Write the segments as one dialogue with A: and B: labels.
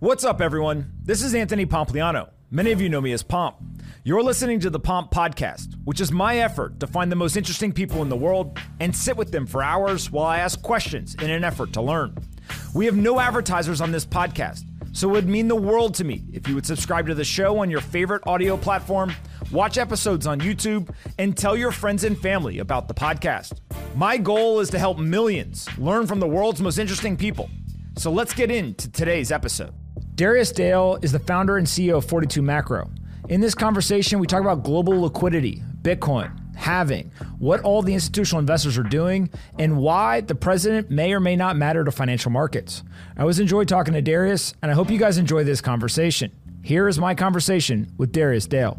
A: What's up, everyone? This is Anthony Pompliano. Many of you know me as Pomp. You're listening to the Pomp Podcast, which is my effort to find the most interesting people in the world and sit with them for hours while I ask questions in an effort to learn. We have no advertisers on this podcast, so it would mean the world to me if you would subscribe to the show on your favorite audio platform, watch episodes on YouTube, and tell your friends and family about the podcast. My goal is to help millions learn from the world's most interesting people. So let's get into today's episode. Darius Dale is the founder and CEO of 42 Macro. In this conversation, we talk about global liquidity, Bitcoin, halving, what all the institutional investors are doing, and why the president may or may not matter to financial markets. I always enjoy talking to Darius, and I hope you guys enjoy this conversation. Here is my conversation with Darius Dale.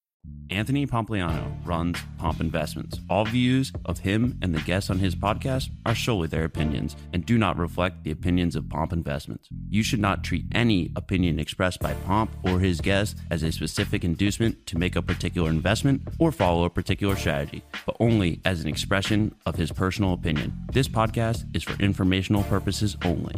B: Anthony Pompliano runs Pomp Investments. All views of him and the guests on his podcast are solely their opinions and do not reflect the opinions of Pomp Investments. You should not treat any opinion expressed by Pomp or his guests as a specific inducement to make a particular investment or follow a particular strategy, but only as an expression of his personal opinion. This podcast is for informational purposes only.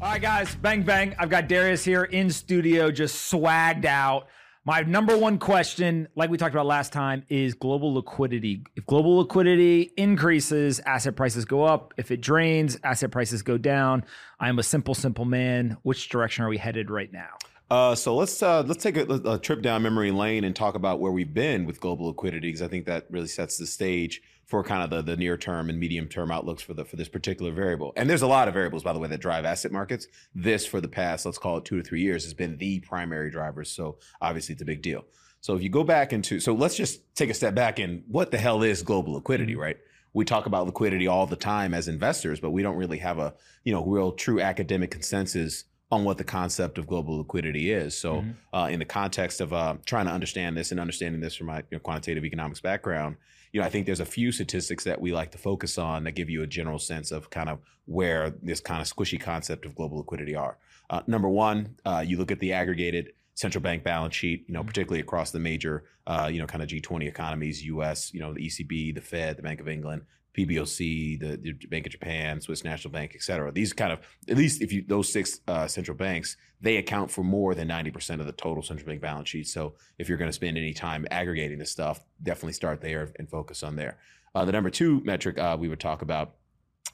A: All right, guys, bang, bang. I've got Darius here in studio, just swagged out. My number one question, like we talked about last time, is global liquidity. If global liquidity increases, asset prices go up. If it drains, asset prices go down. I am a simple, simple man. Which direction are we headed right now?
C: Uh, so let's uh, let's take a, a, trip down memory lane and talk about where we've been with global liquidity because I think that really sets the stage for kind of the, the near term and medium term outlooks for the for this particular variable. And there's a lot of variables, by the way, that drive asset markets. This for the past, let's call it two to three years, has been the primary driver. So obviously it's a big deal. So if you go back into so let's just take a step back and what the hell is global liquidity, mm-hmm. right? We talk about liquidity all the time as investors, but we don't really have a you know real true academic consensus on what the concept of global liquidity is. So, mm-hmm. uh, in the context of uh, trying to understand this and understanding this from my you know, quantitative economics background, you know, I think there's a few statistics that we like to focus on that give you a general sense of kind of where this kind of squishy concept of global liquidity are. Uh, number one, uh, you look at the aggregated central bank balance sheet, you know, mm-hmm. particularly across the major, uh, you know, kind of G20 economies, U.S., you know, the ECB, the Fed, the Bank of England, PBOC, the, the, Bank of Japan, Swiss National Bank, et cetera. These kind of, at least if you, those six uh, central banks, they account for more than 90% of the total central bank balance sheet. So if you're going to spend any time aggregating this stuff, definitely start there and focus on there. Uh, the number two metric uh, we would talk about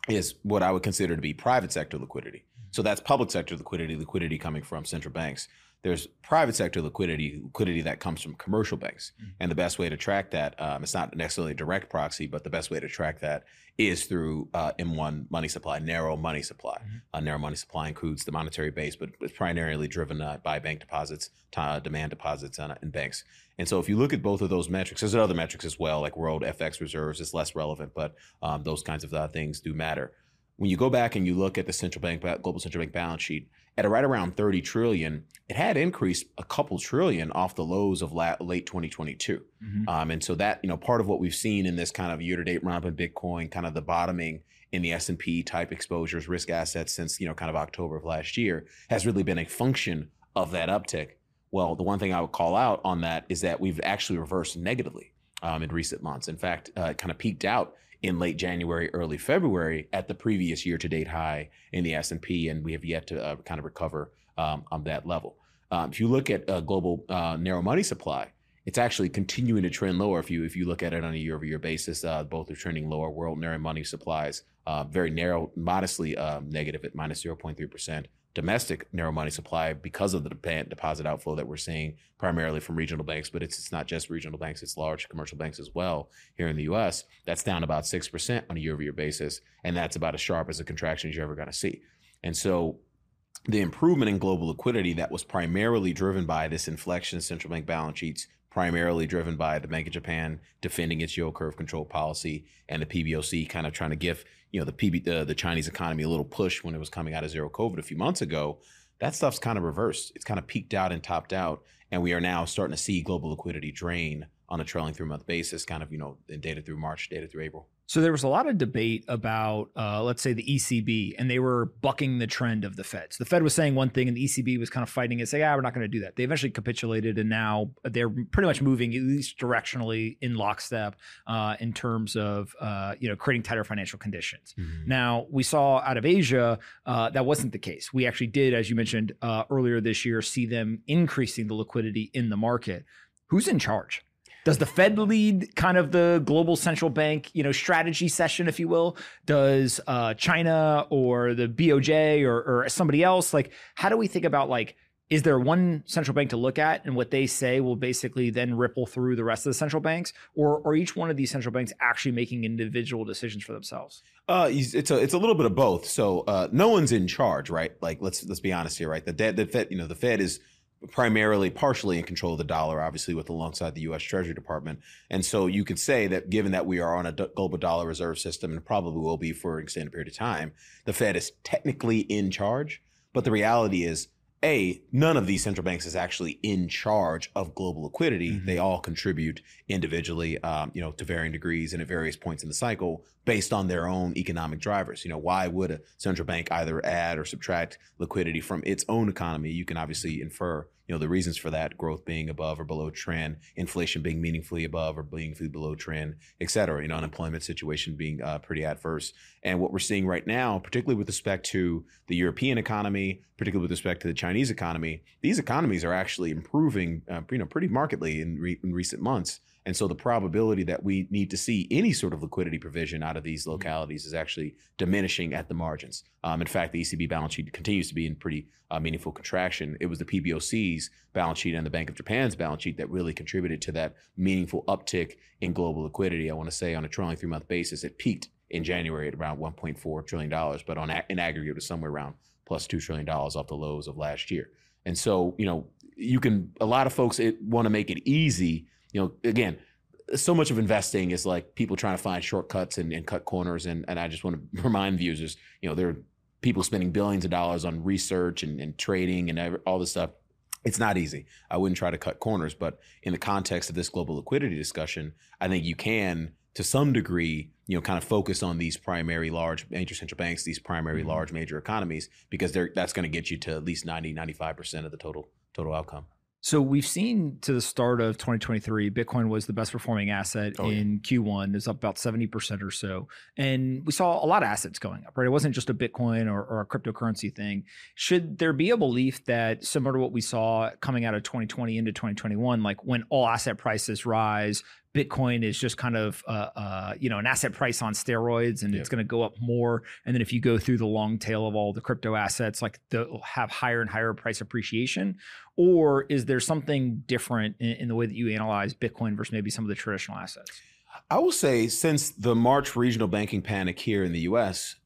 C: is what I would consider to be private sector liquidity. So that's public sector liquidity, liquidity coming from central banks there's private sector liquidity, liquidity that comes from commercial banks. Mm-hmm. And the best way to track that, um, it's not necessarily a direct proxy, but the best way to track that is through uh, M1 money supply, narrow money supply. Mm-hmm. Uh, narrow money supply includes the monetary base, but it's primarily driven uh, by bank deposits, t- demand deposits uh, in banks. And so if you look at both of those metrics, there's other metrics as well, like world FX reserves is less relevant, but um, those kinds of uh, things do matter. When you go back and you look at the central bank, global central bank balance sheet, at right around 30 trillion, it had increased a couple trillion off the lows of late 2022. Mm-hmm. Um, and so that, you know, part of what we've seen in this kind of year-to-date run up in Bitcoin, kind of the bottoming in the S&P type exposures, risk assets since, you know, kind of October of last year has really been a function of that uptick. Well, the one thing I would call out on that is that we've actually reversed negatively um, in recent months. In fact, uh, it kind of peaked out in late January, early February at the previous year-to-date high in the S&P, and we have yet to uh, kind of recover um, on that level. Um, if you look at uh, global uh, narrow money supply, it's actually continuing to trend lower. If you if you look at it on a year-over-year basis, uh, both are trending lower. World narrow money supplies uh, very narrow, modestly um, negative at minus 0.3 percent domestic narrow money supply because of the deposit outflow that we're seeing primarily from regional banks, but it's, it's not just regional banks, it's large commercial banks as well here in the US. That's down about 6% on a year over year basis. And that's about as sharp as a contraction as you're ever going to see. And so the improvement in global liquidity that was primarily driven by this inflection in central bank balance sheets primarily driven by the Bank of Japan defending its yield curve control policy and the PBOC kind of trying to give you know the PB the, the Chinese economy a little push when it was coming out of zero COVID a few months ago. that stuff's kind of reversed. It's kind of peaked out and topped out, and we are now starting to see global liquidity drain on a trailing three month basis, kind of you know in data through March, data through April.
A: So there was a lot of debate about, uh, let's say, the ECB, and they were bucking the trend of the Fed. So the Fed was saying one thing, and the ECB was kind of fighting it, saying, "Ah, we're not going to do that." They eventually capitulated, and now they're pretty much moving, at least directionally, in lockstep uh, in terms of uh, you know creating tighter financial conditions. Mm-hmm. Now we saw out of Asia uh, that wasn't the case. We actually did, as you mentioned uh, earlier this year, see them increasing the liquidity in the market. Who's in charge? Does the Fed lead kind of the global central bank, you know, strategy session, if you will? Does uh, China or the BOJ or, or somebody else like? How do we think about like? Is there one central bank to look at, and what they say will basically then ripple through the rest of the central banks, or are each one of these central banks actually making individual decisions for themselves?
C: Uh, it's a it's a little bit of both. So uh, no one's in charge, right? Like let's let's be honest here, right? The, the Fed, you know, the Fed is primarily partially in control of the dollar, obviously with alongside the U.S. Treasury Department. And so you could say that given that we are on a global dollar reserve system and probably will be for an extended period of time, the Fed is technically in charge. But the reality is a, none of these central banks is actually in charge of global liquidity. Mm-hmm. They all contribute individually, um, you know, to varying degrees and at various points in the cycle based on their own economic drivers. You know, why would a central bank either add or subtract liquidity from its own economy? You can obviously infer, you know, the reasons for that growth being above or below trend, inflation being meaningfully above or being meaningfully below trend, et cetera. You know, unemployment situation being uh, pretty adverse. And what we're seeing right now, particularly with respect to the European economy, particularly with respect to the Chinese economy, these economies are actually improving, uh, you know, pretty markedly in, re- in recent months. And so the probability that we need to see any sort of liquidity provision out of these mm-hmm. localities is actually diminishing at the margins. Um, in fact, the ECB balance sheet continues to be in pretty uh, meaningful contraction. It was the PBOC's balance sheet and the Bank of Japan's balance sheet that really contributed to that meaningful uptick in global liquidity. I want to say on a trailing three month basis, it peaked in January at around 1.4 trillion dollars, but on a- in aggregate, it was somewhere around plus two trillion dollars off the lows of last year. And so, you know, you can a lot of folks want to make it easy you know, again, so much of investing is like people trying to find shortcuts and, and cut corners. And, and I just want to remind users, you know, there are people spending billions of dollars on research and, and trading and all this stuff. It's not easy. I wouldn't try to cut corners, but in the context of this global liquidity discussion, I think you can, to some degree, you know, kind of focus on these primary large major central banks, these primary mm-hmm. large major economies, because they're that's going to get you to at least 90, 95% of the total total outcome.
A: So we've seen to the start of 2023, Bitcoin was the best performing asset oh, in yeah. Q1. It's up about 70% or so. And we saw a lot of assets going up, right? It wasn't just a Bitcoin or, or, a cryptocurrency thing. Should there be a belief that similar to what we saw coming out of 2020 into 2021, like when all asset prices rise, Bitcoin is just kind of uh, uh, you know an asset price on steroids, and yep. it's going to go up more. And then if you go through the long tail of all the crypto assets, like they'll have higher and higher price appreciation. Or is there something different in, in the way that you analyze Bitcoin versus maybe some of the traditional assets?
C: I will say, since the March regional banking panic here in the U.S.,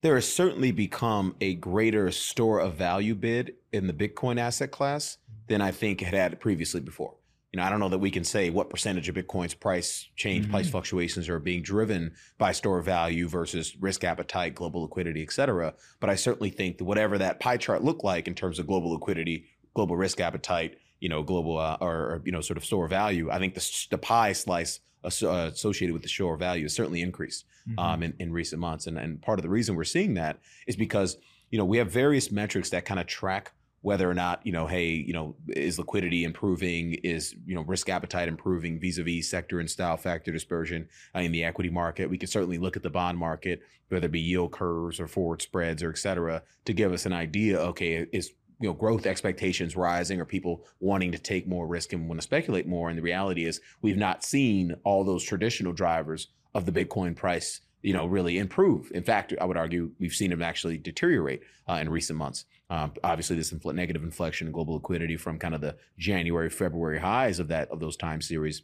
C: there has certainly become a greater store of value bid in the Bitcoin asset class than I think it had previously before you know, I don't know that we can say what percentage of Bitcoin's price change, mm-hmm. price fluctuations are being driven by store value versus risk appetite, global liquidity, et cetera. But I certainly think that whatever that pie chart looked like in terms of global liquidity, global risk appetite, you know, global uh, or, you know, sort of store value, I think the, the pie slice uh, associated with the store value has certainly increased mm-hmm. um, in, in recent months. And, and part of the reason we're seeing that is because, you know, we have various metrics that kind of track whether or not you know hey you know is liquidity improving is you know risk appetite improving vis-a-vis sector and style factor dispersion in the equity market we can certainly look at the bond market whether it be yield curves or forward spreads or et cetera to give us an idea okay is you know growth expectations rising or people wanting to take more risk and want to speculate more and the reality is we've not seen all those traditional drivers of the bitcoin price you know, really improve. In fact, I would argue we've seen them actually deteriorate uh, in recent months. Um, obviously, this infl- negative inflection in global liquidity from kind of the January, February highs of that of those time series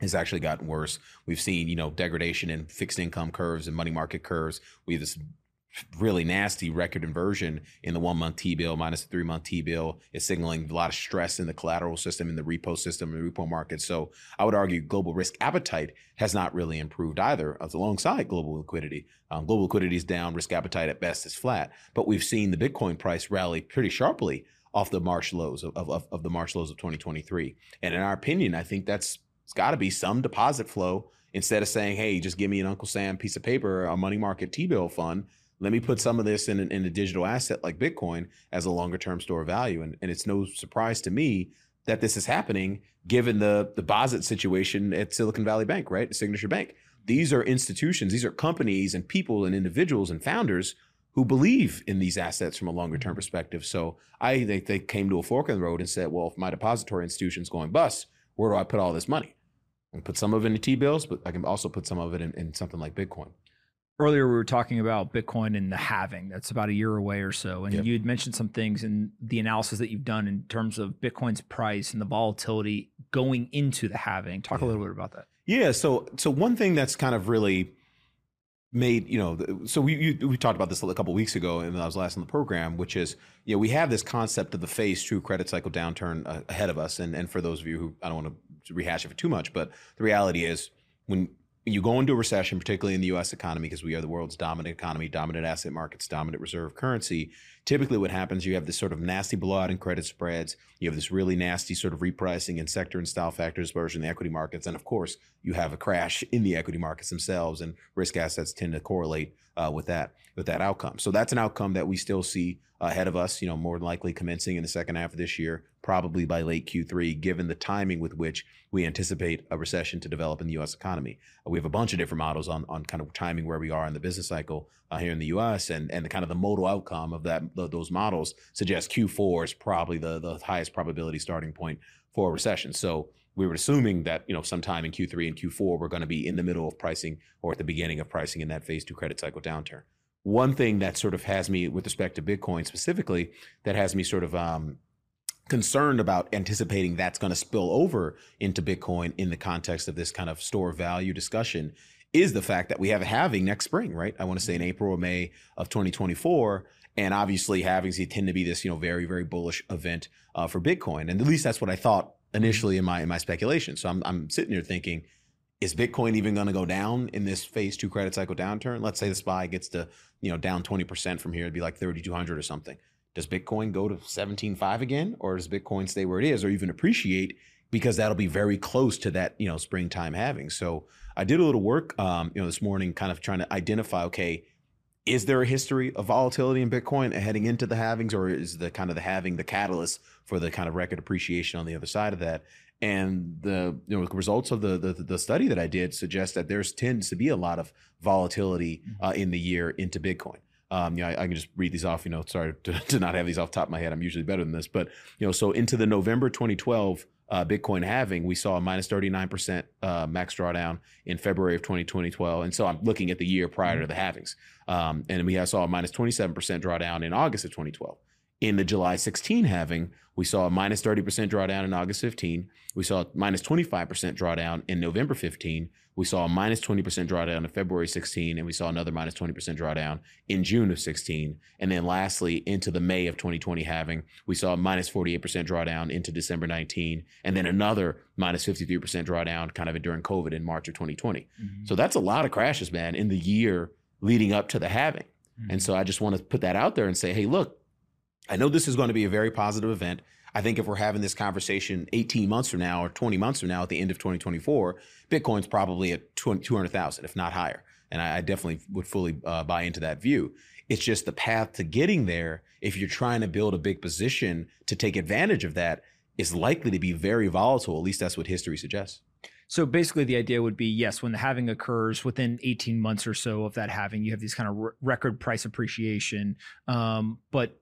C: has actually gotten worse. We've seen, you know, degradation in fixed income curves and money market curves. We have this really nasty record inversion in the one month T bill minus the three month T bill is signaling a lot of stress in the collateral system, in the repo system, in the repo market. So I would argue global risk appetite has not really improved either, alongside global liquidity. Um, global liquidity is down, risk appetite at best is flat. But we've seen the Bitcoin price rally pretty sharply off the March lows of, of, of the March lows of 2023. And in our opinion, I think that's it's got to be some deposit flow instead of saying, hey, just give me an Uncle Sam piece of paper, a money market T bill fund let me put some of this in, in a digital asset like Bitcoin as a longer term store of value. And, and it's no surprise to me that this is happening given the deposit situation at Silicon Valley Bank, right? Signature Bank. These are institutions, these are companies and people and individuals and founders who believe in these assets from a longer term perspective. So I think they came to a fork in the road and said, well, if my depository institution is going bust, where do I put all this money? Can put some of it in T bills, but I can also put some of it in, in something like Bitcoin
A: earlier we were talking about Bitcoin and the halving. That's about a year away or so. And yep. you had mentioned some things in the analysis that you've done in terms of Bitcoin's price and the volatility going into the halving. Talk yeah. a little bit about that.
C: Yeah. So so one thing that's kind of really made you know so we you, we talked about this a couple weeks ago and I was last on the program which is you know we have this concept of the phase two credit cycle downturn uh, ahead of us and and for those of you who I don't want to rehash it for too much but the reality is when when you go into a recession, particularly in the US economy, because we are the world's dominant economy, dominant asset markets, dominant reserve currency, typically what happens, you have this sort of nasty blowout in credit spreads. You have this really nasty sort of repricing in sector and style factors versus in the equity markets. And of course, you have a crash in the equity markets themselves, and risk assets tend to correlate uh, with that with that outcome. So that's an outcome that we still see ahead of us, you know, more likely commencing in the second half of this year, probably by late Q3, given the timing with which we anticipate a recession to develop in the US economy. Uh, we have a bunch of different models on, on kind of timing where we are in the business cycle uh, here in the US and, and the kind of the modal outcome of that those models suggest Q4 is probably the, the highest probability starting point for a recession. So we were assuming that you know sometime in Q3 and Q4 we're going to be in the middle of pricing or at the beginning of pricing in that phase two credit cycle downturn. One thing that sort of has me with respect to Bitcoin specifically that has me sort of um, concerned about anticipating that's going to spill over into Bitcoin in the context of this kind of store value discussion is the fact that we have a halving next spring, right? I want to say in April or May of 2024. And obviously, halvings tend to be this, you know, very, very bullish event uh, for Bitcoin. And at least that's what I thought initially in my in my speculation. So I'm I'm sitting here thinking, is Bitcoin even going to go down in this phase two credit cycle downturn? Let's say the SPY gets to you know down 20% from here, it'd be like 3,200 or something. Does Bitcoin go to 17.5 again, or does Bitcoin stay where it is, or even appreciate? Because that'll be very close to that you know springtime halving. So I did a little work um, you know this morning, kind of trying to identify okay is there a history of volatility in Bitcoin heading into the halvings, or is the kind of the halving the catalyst for the kind of record appreciation on the other side of that? And the you know results of the the, the study that I did suggest that there's tends to be a lot of volatility mm-hmm. uh, in the year into Bitcoin. Um, yeah, I, I, can just read these off. You know, sorry to, to, not have these off the top of my head. I'm usually better than this, but you know, so into the November 2012 uh, Bitcoin halving, we saw a minus 39% uh, max drawdown in February of 2012. And so I'm looking at the year prior mm-hmm. to the halvings. Um, and we saw a minus 27% drawdown in August of 2012. In the July 16 halving, we saw a minus 30% drawdown in August 15. We saw a minus 25% drawdown in November 15. We saw a minus 20% drawdown in February 16, and we saw another minus 20% drawdown in June of 16. And then lastly, into the May of 2020 halving, we saw a minus 48% drawdown into December 19, and then another minus 53% drawdown kind of during COVID in March of 2020. Mm-hmm. So that's a lot of crashes, man, in the year leading up to the halving. Mm-hmm. And so I just want to put that out there and say, hey, look, I know this is going to be a very positive event. I think if we're having this conversation 18 months from now or 20 months from now at the end of 2024, Bitcoin's probably at 200,000, if not higher. And I, definitely would fully uh, buy into that view. It's just the path to getting there. If you're trying to build a big position to take advantage of that, is likely to be very volatile. At least that's what history suggests.
A: So basically, the idea would be yes, when the halving occurs within 18 months or so of that halving, you have these kind of r- record price appreciation. Um, but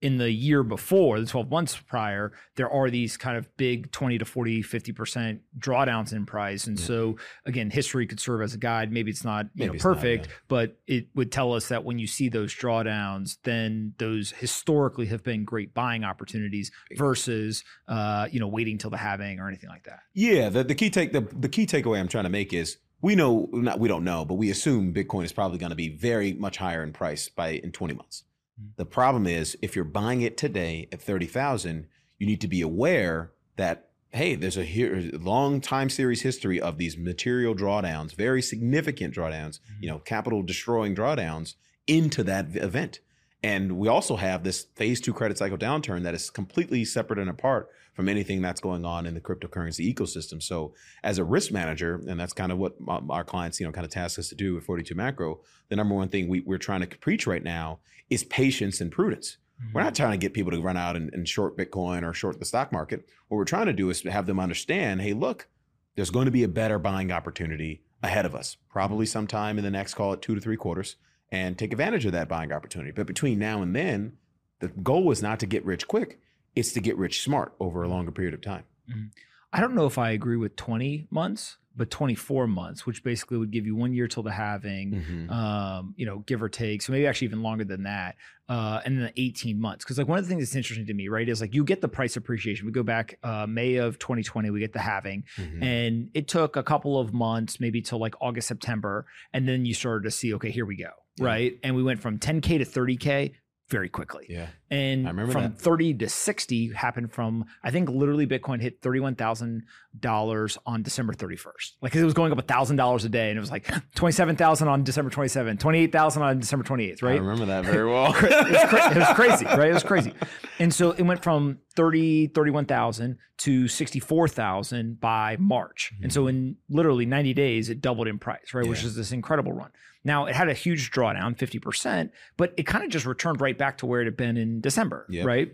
A: in the year before, the 12 months prior, there are these kind of big 20 to 40, 50% drawdowns in price. And yeah. so again, history could serve as a guide. Maybe it's not you know, perfect, not, yeah. but it would tell us that when you see those drawdowns, then those historically have been great buying opportunities versus uh, you know, waiting till the halving or anything like that.
C: Yeah. The, the key take the, the key takeaway I'm trying to make is we know not we don't know, but we assume Bitcoin is probably going to be very much higher in price by in 20 months. Mm-hmm. The problem is if you're buying it today at 30,000, you need to be aware that hey, there's a here, long time series history of these material drawdowns, very significant drawdowns, mm-hmm. you know, capital destroying drawdowns into that event. And we also have this phase two credit cycle downturn that is completely separate and apart from anything that's going on in the cryptocurrency ecosystem. So, as a risk manager, and that's kind of what our clients, you know, kind of task us to do with 42 Macro, the number one thing we, we're trying to preach right now is patience and prudence. Mm-hmm. We're not trying to get people to run out and, and short Bitcoin or short the stock market. What we're trying to do is have them understand hey, look, there's going to be a better buying opportunity ahead of us, probably sometime in the next, call it two to three quarters, and take advantage of that buying opportunity. But between now and then, the goal is not to get rich quick, it's to get rich smart over a longer period of time.
A: Mm-hmm. I don't know if I agree with 20 months but 24 months, which basically would give you one year till the halving, mm-hmm. um, you know, give or take. So maybe actually even longer than that. Uh, and then 18 months. Cause like one of the things that's interesting to me, right, is like you get the price appreciation. We go back uh, May of 2020, we get the halving. Mm-hmm. And it took a couple of months, maybe till like August, September. And then you started to see, okay, here we go. Yeah. Right. And we went from 10K to 30K very quickly.
C: Yeah.
A: And from that. 30 to 60 happened from, I think literally Bitcoin hit $31,000 on December 31st. Like it was going up $1,000 a day and it was like 27,000 on December 27th, 28,000 on December 28th, right? I
C: remember that very well.
A: it, was cra- it was crazy, right? It was crazy. And so it went from 30, 31,000 to 64,000 by March. Mm-hmm. And so in literally 90 days, it doubled in price, right? Yeah. Which is this incredible run. Now it had a huge drawdown, 50%, but it kind of just returned right back to where it had been in December, yep. right?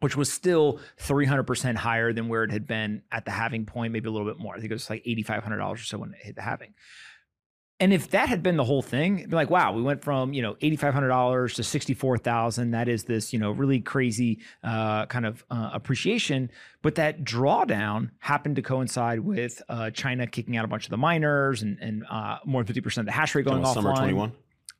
A: Which was still 300% higher than where it had been at the halving point, maybe a little bit more. I think it was like $8,500 or so when it hit the halving. And if that had been the whole thing, it'd be like, wow, we went from you know eighty five hundred dollars to sixty four thousand. That is this you know really crazy uh, kind of uh, appreciation. But that drawdown happened to coincide with uh, China kicking out a bunch of the miners and, and uh, more than fifty percent of the hash rate going offline. Summer twenty one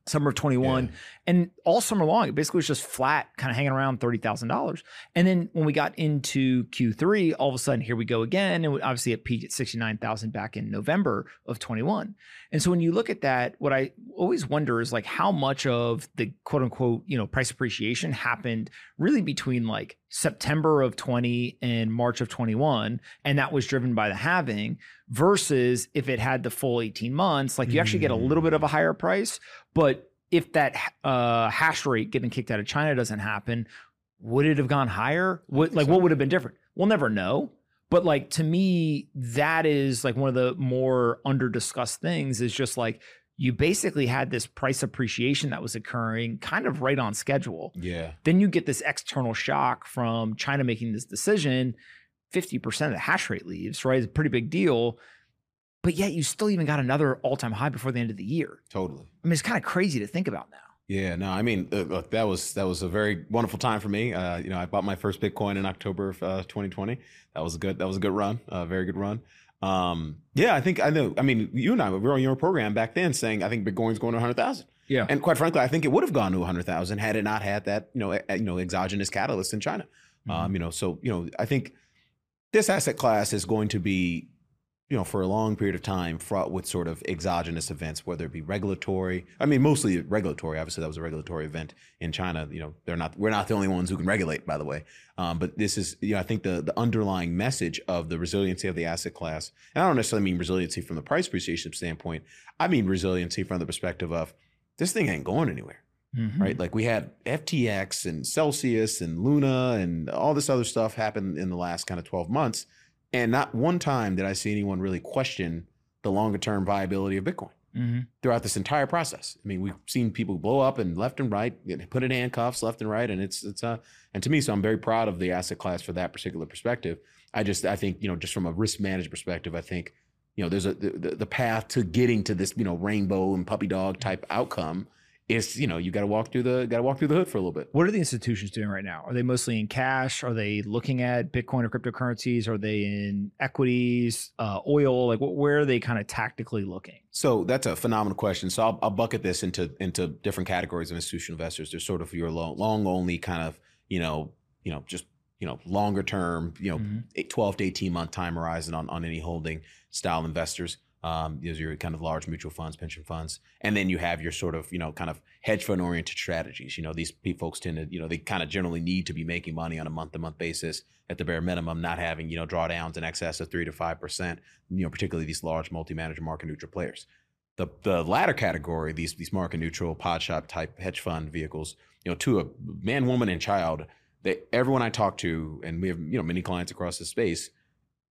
A: summer of 21 yeah. and all summer long it basically was just flat kind of hanging around $30000 and then when we got into q3 all of a sudden here we go again and obviously it peaked at 69000 back in november of 21 and so when you look at that what i always wonder is like how much of the quote unquote you know price appreciation happened really between like september of 20 and march of 21 and that was driven by the halving versus if it had the full 18 months like you actually get a little bit of a higher price but if that uh, hash rate getting kicked out of China doesn't happen, would it have gone higher? What, like, so. what would have been different? We'll never know. But like to me, that is like one of the more under discussed things is just like you basically had this price appreciation that was occurring kind of right on schedule.
C: Yeah.
A: Then you get this external shock from China making this decision. 50% of the hash rate leaves, right? It's a pretty big deal but yet you still even got another all-time high before the end of the year.
C: Totally.
A: I mean, it's kind of crazy to think about now.
C: Yeah, no, I mean, look, that was that was a very wonderful time for me. Uh, you know, I bought my first Bitcoin in October of uh, 2020. That was a good that was a good run, a very good run. Um, yeah, I think I know. I mean, you and I we were on your program back then saying I think Bitcoin's going to 100,000.
A: Yeah,
C: and quite frankly, I think it would have gone to 100,000 had it not had that you know you know exogenous catalyst in China. Mm-hmm. Um, you know, so you know, I think this asset class is going to be you know, for a long period of time, fraught with sort of exogenous events, whether it be regulatory. I mean, mostly regulatory. Obviously, that was a regulatory event in China. You know, they're not. We're not the only ones who can regulate, by the way. Um, but this is, you know, I think the the underlying message of the resiliency of the asset class, and I don't necessarily mean resiliency from the price appreciation standpoint. I mean resiliency from the perspective of this thing ain't going anywhere. Mm-hmm. Right, like we had FTX and Celsius and Luna and all this other stuff happen in the last kind of twelve months and not one time did I see anyone really question the longer term viability of Bitcoin mm-hmm. throughout this entire process. I mean, we've seen people blow up and left and right, put in handcuffs left and right, and it's it's uh and to me, so I'm very proud of the asset class for that particular perspective. I just I think you know just from a risk management perspective, I think you know there's a the, the path to getting to this you know rainbow and puppy dog type outcome is you know you got to walk through the got to walk through the hood for a little bit.
A: What are the institutions doing right now? Are they mostly in cash? Are they looking at Bitcoin or cryptocurrencies? Are they in equities, uh, oil? Like where are they kind of tactically looking?
C: So that's a phenomenal question. So I'll, I'll, bucket this into into different categories of institutional investors. There's sort of your long, long only kind of you know you know just you know longer term you know mm-hmm. 12 to 18 month time horizon on on any holding style investors. Um, those are your kind of large mutual funds, pension funds, and then you have your sort of you know kind of hedge fund oriented strategies. You know these folks tend to you know they kind of generally need to be making money on a month to month basis at the bare minimum, not having you know drawdowns in excess of three to five percent. You know particularly these large multi manager market neutral players. The the latter category, these these market neutral pod shop type hedge fund vehicles, you know to a man, woman, and child, that everyone I talk to, and we have you know many clients across the space,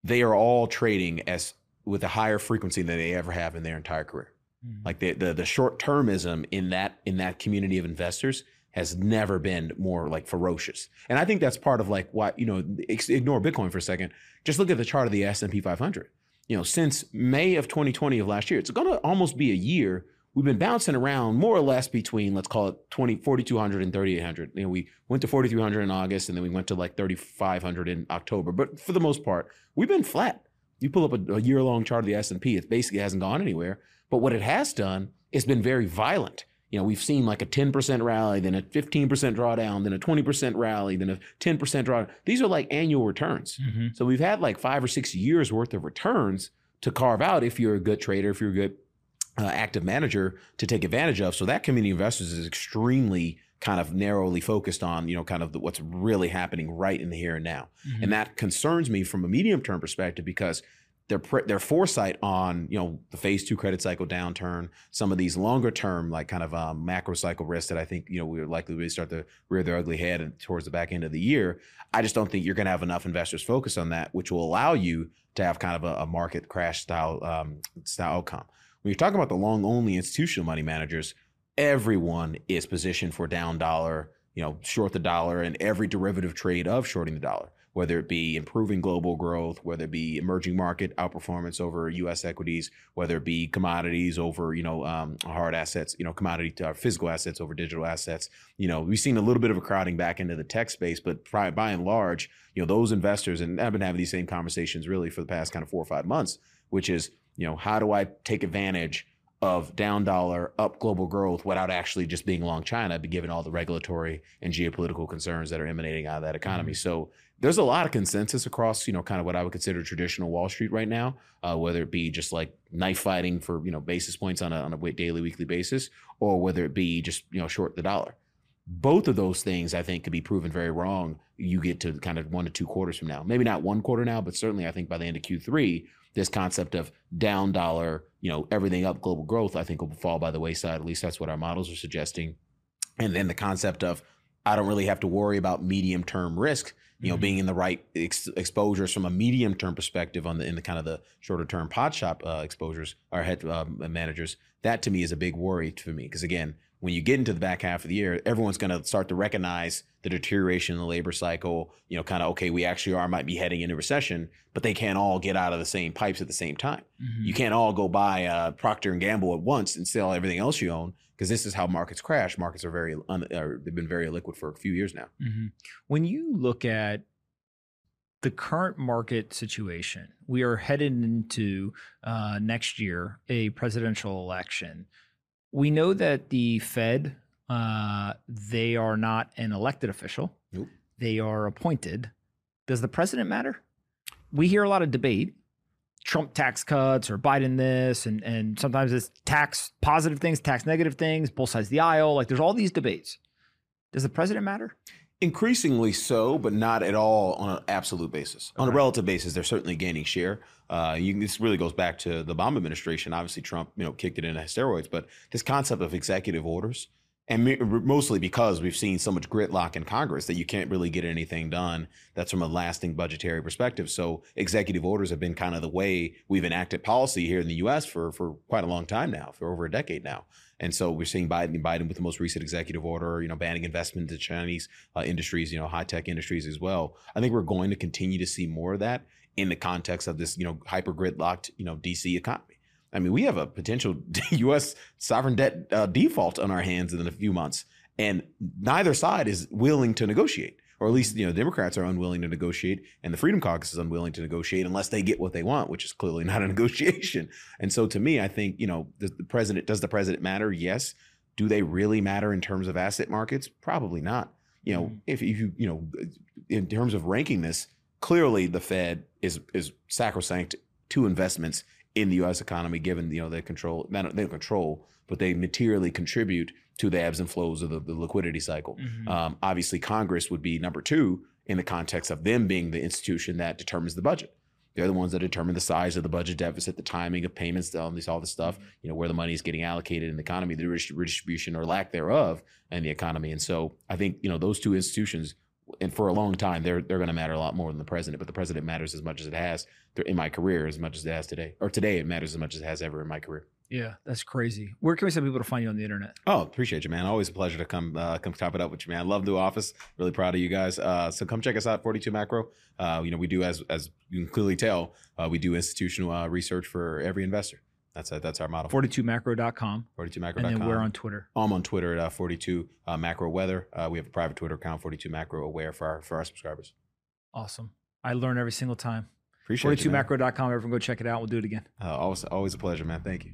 C: they are all trading as with a higher frequency than they ever have in their entire career. Mm-hmm. Like the the, the short termism in that in that community of investors has never been more like ferocious. And I think that's part of like what, you know, ignore Bitcoin for a second. Just look at the chart of the S&P 500. You know, since May of 2020 of last year, it's going to almost be a year. We've been bouncing around more or less between, let's call it 20, 4,200 and 3,800. You know, we went to 4,300 in August and then we went to like 3,500 in October. But for the most part, we've been flat. You pull up a, a year long chart of the S&P, it basically hasn't gone anywhere. But what it has done is been very violent. You know, we've seen like a 10% rally, then a 15% drawdown, then a 20% rally, then a 10% drawdown. These are like annual returns. Mm-hmm. So we've had like five or six years worth of returns to carve out if you're a good trader, if you're a good uh, active manager to take advantage of. So that community investors is extremely kind of narrowly focused on, you know, kind of the, what's really happening right in the here and now. Mm-hmm. And that concerns me from a medium term perspective because their their foresight on you know the phase two credit cycle downturn, some of these longer term like kind of um, macro cycle risks that I think you know we're likely to start to rear their ugly head and towards the back end of the year. I just don't think you're going to have enough investors focus on that, which will allow you to have kind of a, a market crash style um, style outcome. When you're talking about the long only institutional money managers, everyone is positioned for down dollar, you know, short the dollar and every derivative trade of shorting the dollar, whether it be improving global growth, whether it be emerging market outperformance over U.S. equities, whether it be commodities over, you know, um, hard assets, you know, commodity uh, physical assets over digital assets. You know, we've seen a little bit of a crowding back into the tech space, but by, by and large, you know, those investors, and I've been having these same conversations really for the past kind of four or five months, which is, you know, how do I take advantage of down dollar, up global growth without actually just being long China, given all the regulatory and geopolitical concerns that are emanating out of that economy. Mm-hmm. So there's a lot of consensus across, you know, kind of what I would consider traditional Wall Street right now, uh, whether it be just like knife fighting for, you know, basis points on a, on a daily, weekly basis, or whether it be just, you know, short the dollar. Both of those things, I think, could be proven very wrong. You get to kind of one to two quarters from now. Maybe not one quarter now, but certainly I think by the end of Q3, this concept of down dollar, you know, everything up global growth, I think will fall by the wayside. At least that's what our models are suggesting. And then the concept of I don't really have to worry about medium term risk, you know, mm-hmm. being in the right ex- exposures from a medium term perspective on the in the kind of the shorter term pod shop uh, exposures or head uh, managers. That to me is a big worry for me because again, when you get into the back half of the year, everyone's going to start to recognize the deterioration in the labor cycle. You know, kind of okay, we actually are might be heading into recession, but they can't all get out of the same pipes at the same time. Mm-hmm. You can't all go buy uh, Procter and Gamble at once and sell everything else you own because this is how markets crash. Markets are very un- are, they've been very liquid for a few years now.
A: Mm-hmm. When you look at the current market situation, we are headed into uh, next year a presidential election we know that the Fed, uh, they are not an elected official. Nope. They are appointed. Does the president matter? We hear a lot of debate. Trump tax cuts or Biden this, and and sometimes it's tax positive things, tax negative things, both sides of the aisle. Like there's all these debates. Does the president matter?
C: Increasingly so, but not at all on an absolute basis. Okay. On a relative basis, they're certainly gaining share. Uh, you, this really goes back to the Obama administration. Obviously, Trump, you know, kicked it into steroids. But this concept of executive orders, and mostly because we've seen so much gridlock in Congress that you can't really get anything done that's from a lasting budgetary perspective. So executive orders have been kind of the way we've enacted policy here in the U.S. for for quite a long time now, for over a decade now. And so we're seeing Biden, Biden with the most recent executive order, you know, banning investment into Chinese uh, industries, you know, high tech industries as well. I think we're going to continue to see more of that in the context of this, you know, hyper gridlocked, you know, DC economy. I mean, we have a potential U.S. sovereign debt uh, default on our hands in a few months, and neither side is willing to negotiate, or at least you know, Democrats are unwilling to negotiate, and the Freedom Caucus is unwilling to negotiate unless they get what they want, which is clearly not a negotiation. And so, to me, I think you know, the, the president does the president matter? Yes. Do they really matter in terms of asset markets? Probably not. You know, mm-hmm. if you you know, in terms of ranking this, clearly the Fed is is sacrosanct to investments in the U.S. economy, given you know they control not they don't control, but they materially contribute to the ebbs and flows of the, the liquidity cycle.
A: Mhm.
C: Um, obviously, Congress would be number two in the context of them being the institution that determines the budget. They're the ones that determine the size of the budget deficit, the timing of payments, all this, all this stuff. You know where the money is getting allocated in the economy, the redistribution or lack thereof in the economy. And so, I think you know those two institutions, and for a long time, they're they're going to matter a lot more than the president. But the president matters as much as it has in my career, as much as it has today, or today it matters as much as it has ever in my career.
A: Yeah, that's crazy. Where can we send people to find you on the internet?
C: Oh, appreciate you, man. Always a pleasure to come uh, come top it up with you, man. I love the office. Really proud of you guys. Uh, so come check us out, 42 Macro. Uh, you know, we do as as you can clearly tell, uh, we do institutional uh, research for every investor. That's uh, that's our model.
A: 42macro.com.
C: 42macro.com.
A: And then we're on Twitter.
C: I'm on Twitter at uh, 42 uh, Macro Weather. Uh, we have a private Twitter account, 42 Macro Aware for our for our subscribers.
A: Awesome. I learn every single time.
C: Appreciate you, man.
A: 42macro.com. Everyone go check it out. We'll do it again.
C: Uh, always always a pleasure, man. Thank you.